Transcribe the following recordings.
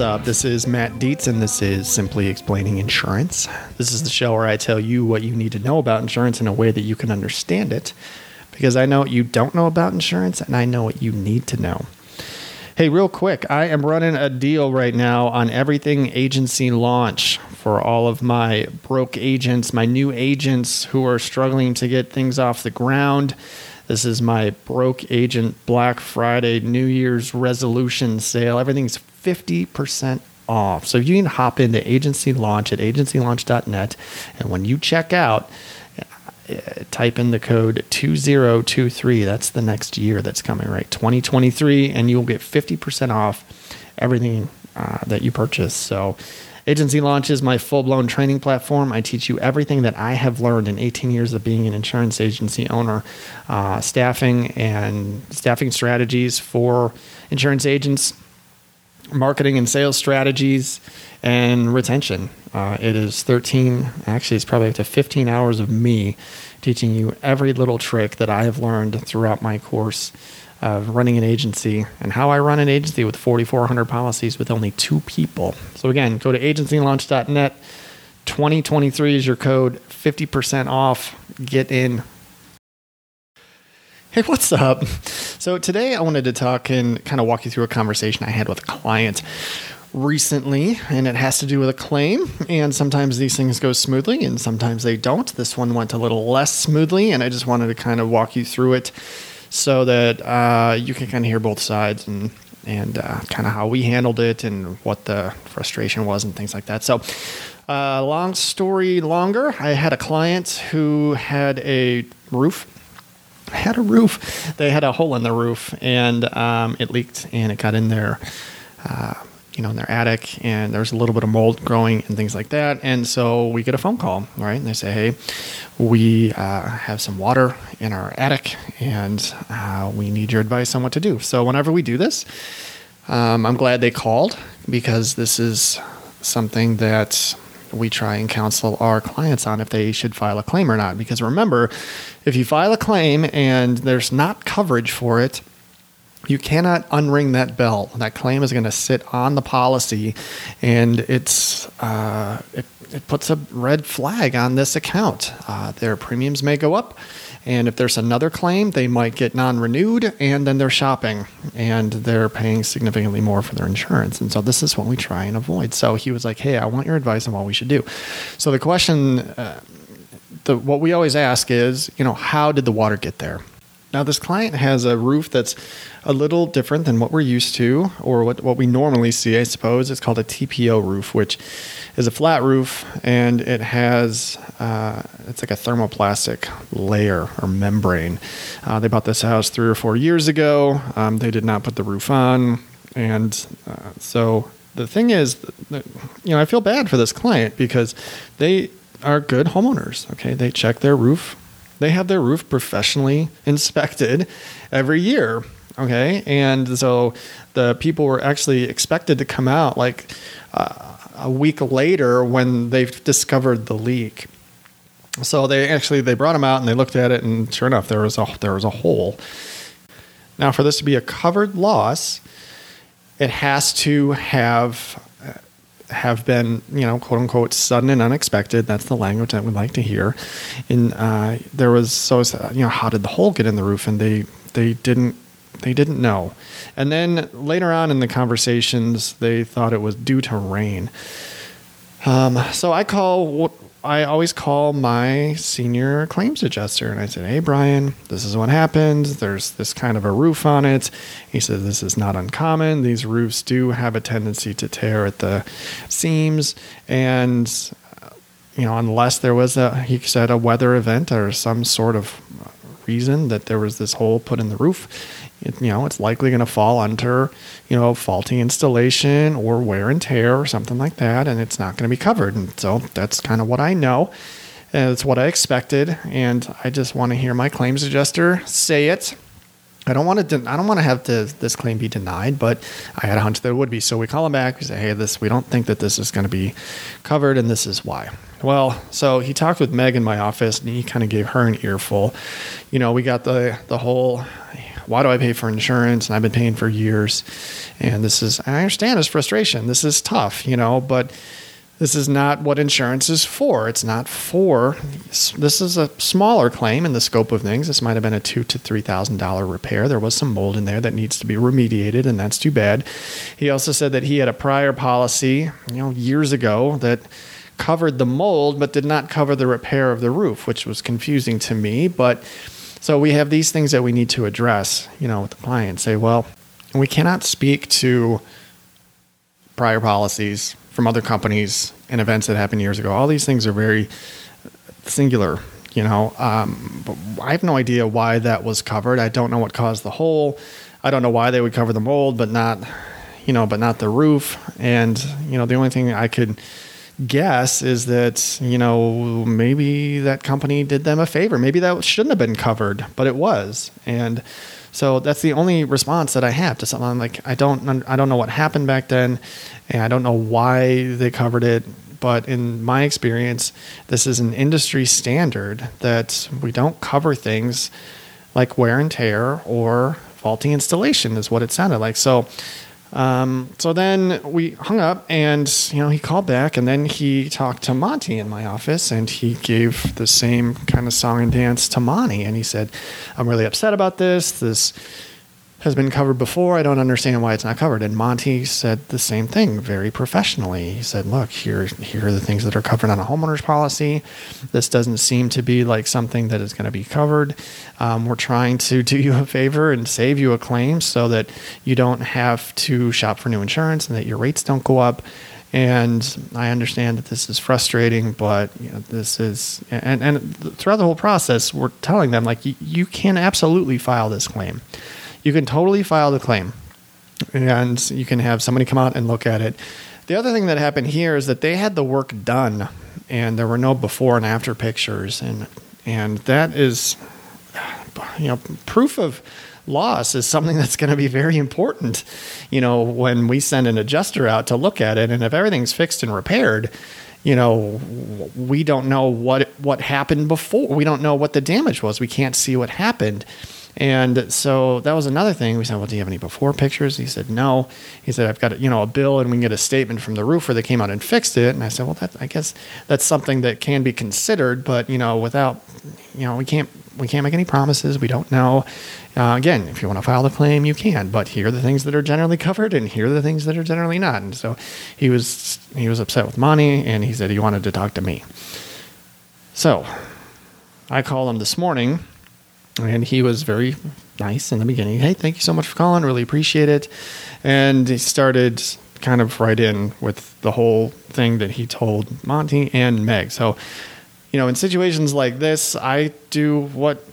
Up? This is Matt Dietz, and this is Simply Explaining Insurance. This is the show where I tell you what you need to know about insurance in a way that you can understand it, because I know what you don't know about insurance, and I know what you need to know. Hey, real quick, I am running a deal right now on everything agency launch for all of my broke agents, my new agents who are struggling to get things off the ground. This is my broke agent Black Friday New Year's resolution sale. Everything's 50% off. So you can hop into agency launch at agencylaunch.net. And when you check out, uh, type in the code 2023. That's the next year that's coming, right? 2023. And you'll get 50% off everything uh, that you purchase. So Agency Launch is my full blown training platform. I teach you everything that I have learned in 18 years of being an insurance agency owner, uh, staffing and staffing strategies for insurance agents, marketing and sales strategies, and retention. Uh, it is 13, actually, it's probably up to 15 hours of me teaching you every little trick that I have learned throughout my course of running an agency and how I run an agency with 4,400 policies with only two people. So, again, go to agencylaunch.net. 2023 is your code, 50% off. Get in. Hey, what's up? So, today I wanted to talk and kind of walk you through a conversation I had with a client recently, and it has to do with a claim. And sometimes these things go smoothly, and sometimes they don't. This one went a little less smoothly, and I just wanted to kind of walk you through it so that uh, you can kind of hear both sides and and uh, kind of how we handled it and what the frustration was and things like that. So, uh, long story longer, I had a client who had a roof. Had a roof. They had a hole in the roof, and um, it leaked, and it got in there uh, you know, in their attic, and there's a little bit of mold growing and things like that. And so we get a phone call, right? And they say, "Hey, we uh, have some water in our attic, and uh, we need your advice on what to do." So whenever we do this, um, I'm glad they called because this is something that we try and counsel our clients on if they should file a claim or not. Because remember, if you file a claim and there's not coverage for it, you cannot unring that bell. That claim is going to sit on the policy, and it's uh, it, it, puts a red flag on this account. Uh, their premiums may go up, and if there's another claim, they might get non-renewed, and then they're shopping and they're paying significantly more for their insurance. And so this is what we try and avoid. So he was like, "Hey, I want your advice on what we should do." So the question. Uh, the, what we always ask is, you know, how did the water get there? Now, this client has a roof that's a little different than what we're used to, or what, what we normally see, I suppose. It's called a TPO roof, which is a flat roof, and it has uh, it's like a thermoplastic layer or membrane. Uh, they bought this house three or four years ago. Um, they did not put the roof on, and uh, so the thing is, that, you know, I feel bad for this client because they are good homeowners. Okay, they check their roof they have their roof professionally inspected every year. Okay. And so the people were actually expected to come out like uh, a week later when they've discovered the leak. So they actually they brought them out and they looked at it and sure enough there was a there was a hole. Now for this to be a covered loss, it has to have have been, you know, quote unquote, sudden and unexpected. That's the language that we like to hear. And uh, there was so, you know, how did the hole get in the roof? And they they didn't they didn't know. And then later on in the conversations, they thought it was due to rain. Um, so I call I always call my senior claims adjuster and I said, Hey, Brian, this is what happened. There's this kind of a roof on it. He said, This is not uncommon. These roofs do have a tendency to tear at the seams. And, you know, unless there was a, he said, a weather event or some sort of reason that there was this hole put in the roof, it, you know, it's likely going to fall under, you know, faulty installation or wear and tear or something like that, and it's not going to be covered. And so that's kind of what I know. And it's what I expected, and I just want to hear my claims adjuster say it. I don't want to. I don't want to have to, this claim be denied, but I had a hunch that it would be. So we call him back. We say, "Hey, this. We don't think that this is going to be covered, and this is why." Well, so he talked with Meg in my office, and he kind of gave her an earful. You know, we got the the whole why do I pay for insurance? And I've been paying for years. And this is, I understand his frustration. This is tough, you know, but this is not what insurance is for. It's not for. This is a smaller claim in the scope of things. This might have been a two to three thousand dollar repair. There was some mold in there that needs to be remediated, and that's too bad. He also said that he had a prior policy, you know, years ago that covered the mold but did not cover the repair of the roof, which was confusing to me. But so we have these things that we need to address, you know, with the client. Say, well, we cannot speak to prior policies from other companies and events that happened years ago. All these things are very singular. You know, um, I have no idea why that was covered. I don't know what caused the hole. I don't know why they would cover the mold, but not, you know, but not the roof. And you know, the only thing I could guess is that you know maybe that company did them a favor. Maybe that shouldn't have been covered, but it was. And so that's the only response that I have to something. like, I don't, I don't know what happened back then, and I don't know why they covered it. But in my experience, this is an industry standard that we don't cover things like wear and tear or faulty installation, is what it sounded like. So um, so then we hung up, and you know he called back, and then he talked to Monty in my office, and he gave the same kind of song and dance to Monty, and he said, "I'm really upset about this. This has been covered before. I don't understand why it's not covered. And Monty said the same thing very professionally. He said, Look, here, here are the things that are covered on a homeowner's policy. This doesn't seem to be like something that is going to be covered. Um, we're trying to do you a favor and save you a claim so that you don't have to shop for new insurance and that your rates don't go up. And I understand that this is frustrating, but you know, this is, and, and throughout the whole process, we're telling them, like, you can absolutely file this claim you can totally file the claim. And you can have somebody come out and look at it. The other thing that happened here is that they had the work done and there were no before and after pictures. And and that is you know proof of loss is something that's going to be very important you know when we send an adjuster out to look at it. And if everything's fixed and repaired you know we don't know what what happened before. We don't know what the damage was. We can't see what happened and so that was another thing. We said, "Well, do you have any before pictures?" He said, "No." He said, "I've got you know a bill, and we can get a statement from the roofer that came out and fixed it." And I said, "Well, that I guess that's something that can be considered, but you know, without you know, we can't we can't make any promises. We don't know. Uh, again, if you want to file the claim, you can, but here are the things that are generally covered, and here are the things that are generally not." And so he was he was upset with Monty, and he said he wanted to talk to me. So I called him this morning and he was very nice in the beginning. Hey, thank you so much for calling. Really appreciate it. And he started kind of right in with the whole thing that he told Monty and Meg. So, you know, in situations like this, I do what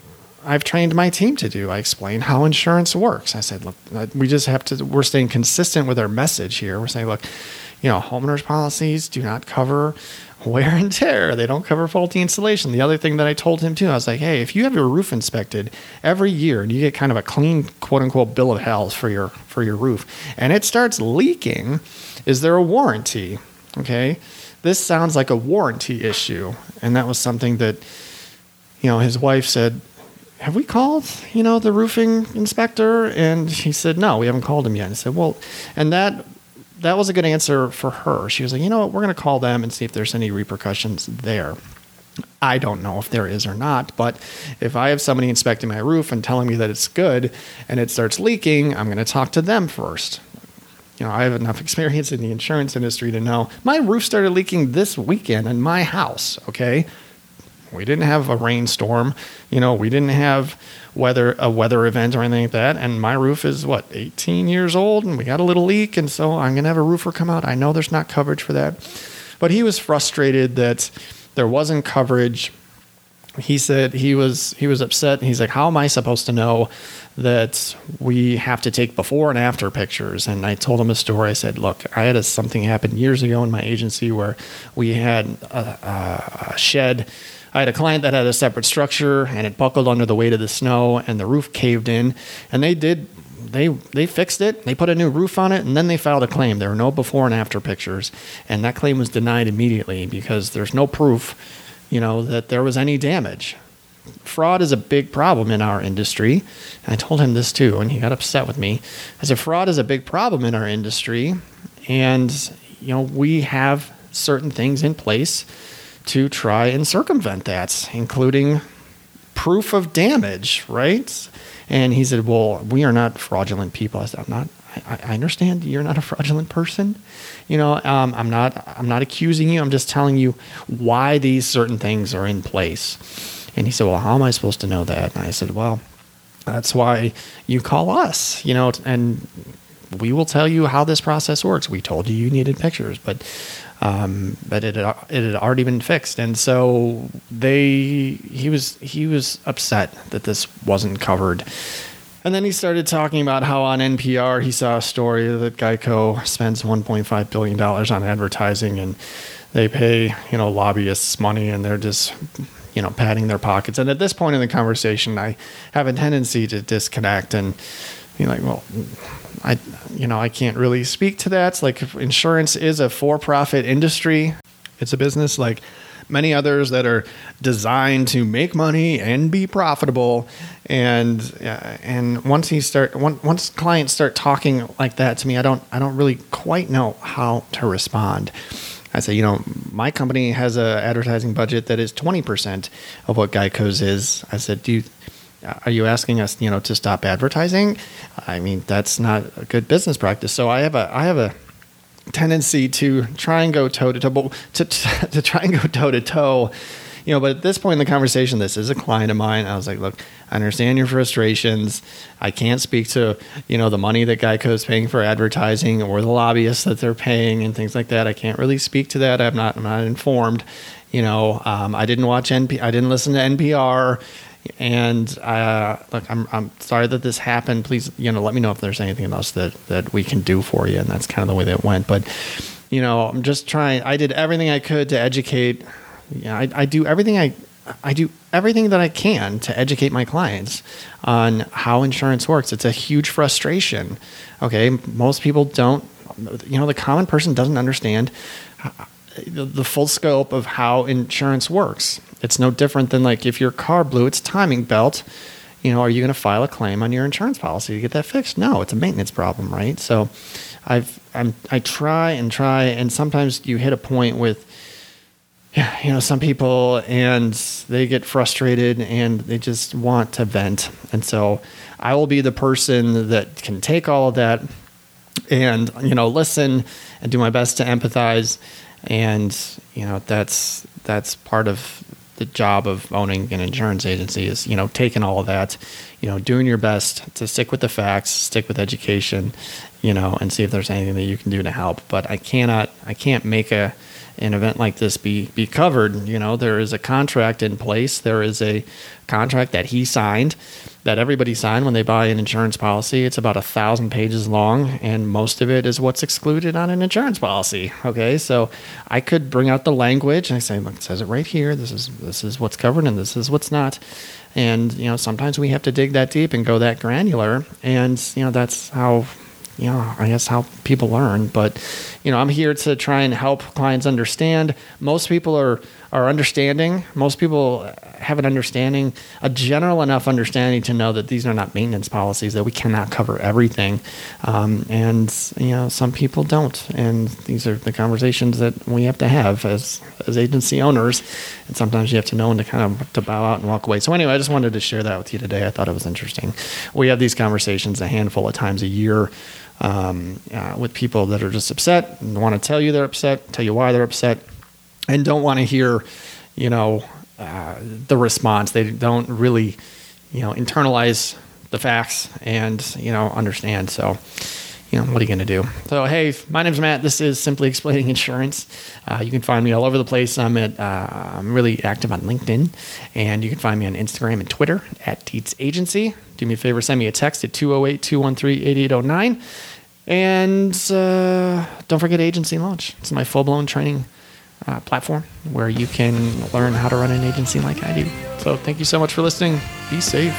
I've trained my team to do. I explain how insurance works. I said, look, uh, we just have to, we're staying consistent with our message here. We're saying, look, you know, homeowners policies do not cover wear and tear. They don't cover faulty insulation. The other thing that I told him too, I was like, hey, if you have your roof inspected every year and you get kind of a clean quote unquote bill of health for your for your roof and it starts leaking, is there a warranty? Okay. This sounds like a warranty issue. And that was something that, you know, his wife said, have we called, you know, the roofing inspector? And he said, no, we haven't called him yet. And I said, well, and that that was a good answer for her. She was like, you know what, we're going to call them and see if there's any repercussions there. I don't know if there is or not, but if I have somebody inspecting my roof and telling me that it's good and it starts leaking, I'm going to talk to them first. You know, I have enough experience in the insurance industry to know my roof started leaking this weekend in my house, okay? We didn't have a rainstorm, you know, we didn't have weather a weather event or anything like that. And my roof is what 18 years old, and we got a little leak, and so I'm gonna have a roofer come out. I know there's not coverage for that, but he was frustrated that there wasn't coverage. He said he was he was upset. He's like, "How am I supposed to know that we have to take before and after pictures?" And I told him a story. I said, "Look, I had a, something happen years ago in my agency where we had a, a shed." I had a client that had a separate structure and it buckled under the weight of the snow and the roof caved in and they did they they fixed it they put a new roof on it and then they filed a claim there were no before and after pictures and that claim was denied immediately because there's no proof you know that there was any damage fraud is a big problem in our industry. And I told him this too, and he got upset with me. I said, fraud is a big problem in our industry. And, you know, we have certain things in place to try and circumvent that, including proof of damage, right? And he said, Well, we are not fraudulent people. I said, I'm not. I, I understand you're not a fraudulent person. You know, um, I'm not. I'm not accusing you. I'm just telling you why these certain things are in place. And he said, Well, how am I supposed to know that? And I said, Well, that's why you call us. You know, and we will tell you how this process works. We told you you needed pictures, but um, but it had, it had already been fixed, and so they he was he was upset that this wasn't covered. And then he started talking about how on NPR he saw a story that Geico spends 1.5 billion dollars on advertising, and they pay you know lobbyists money, and they're just you know padding their pockets. And at this point in the conversation, I have a tendency to disconnect and be like, well, I, you know, I can't really speak to that. like insurance is a for-profit industry. It's a business like many others that are designed to make money and be profitable. And uh, and once you start, once clients start talking like that to me, I don't, I don't really quite know how to respond. I say, you know, my company has a advertising budget that is 20% of what Geico's is. I said, do you, are you asking us, you know, to stop advertising? I mean, that's not a good business practice. So I have a I have a tendency to try and go toe to toe to to try and go toe to toe. You know, but at this point in the conversation, this is a client of mine. I was like, look, I understand your frustrations. I can't speak to, you know, the money that Geico is paying for advertising or the lobbyists that they're paying and things like that. I can't really speak to that. I'm not, I'm not informed. You know, um, I didn't watch NP, I didn't listen to NPR. And uh, look, I'm, I'm sorry that this happened. Please, you know, let me know if there's anything else that, that we can do for you. And that's kind of the way that went. But, you know, I'm just trying. I did everything I could to educate. Yeah, I, I do everything I I do everything that I can to educate my clients on how insurance works. It's a huge frustration. Okay, most people don't. You know, the common person doesn't understand the full scope of how insurance works. It's no different than like if your car blew its timing belt, you know, are you going to file a claim on your insurance policy to get that fixed? No, it's a maintenance problem, right? So I've I'm I try and try and sometimes you hit a point with you know, some people and they get frustrated and they just want to vent. And so I will be the person that can take all of that and you know listen and do my best to empathize and you know that's that's part of the job of owning an insurance agency is you know taking all of that you know doing your best to stick with the facts stick with education you know and see if there's anything that you can do to help. But i cannot i can't make a an event like this be be covered you know there is a contract in place there is a contract that he signed that everybody signed when they buy an insurance policy. It's about a thousand pages long, and most of it is what's excluded on an insurance policy. Okay, so I could bring out the language and I say, look, it says it right here. This is this is what's covered, and this is what's not. And you know, sometimes we have to dig that deep and go that granular, and you know, that's how you know, I guess how people learn. But, you know, I'm here to try and help clients understand. Most people are are understanding. Most people have an understanding, a general enough understanding to know that these are not maintenance policies, that we cannot cover everything. Um, and, you know, some people don't. And these are the conversations that we have to have as, as agency owners. And sometimes you have to know when to kind of to bow out and walk away. So anyway, I just wanted to share that with you today. I thought it was interesting. We have these conversations a handful of times a year. Um, uh, with people that are just upset and want to tell you they're upset, tell you why they're upset, and don't want to hear, you know, uh, the response. They don't really, you know, internalize the facts and you know understand. So, you know, what are you going to do? So, hey, my name's Matt. This is Simply Explaining Insurance. Uh, you can find me all over the place. I'm at uh, I'm really active on LinkedIn, and you can find me on Instagram and Twitter at Dietz Agency. Do me a favor, send me a text at 208 213 8809. And uh, don't forget Agency Launch. It's my full blown training uh, platform where you can learn how to run an agency like I do. So thank you so much for listening. Be safe.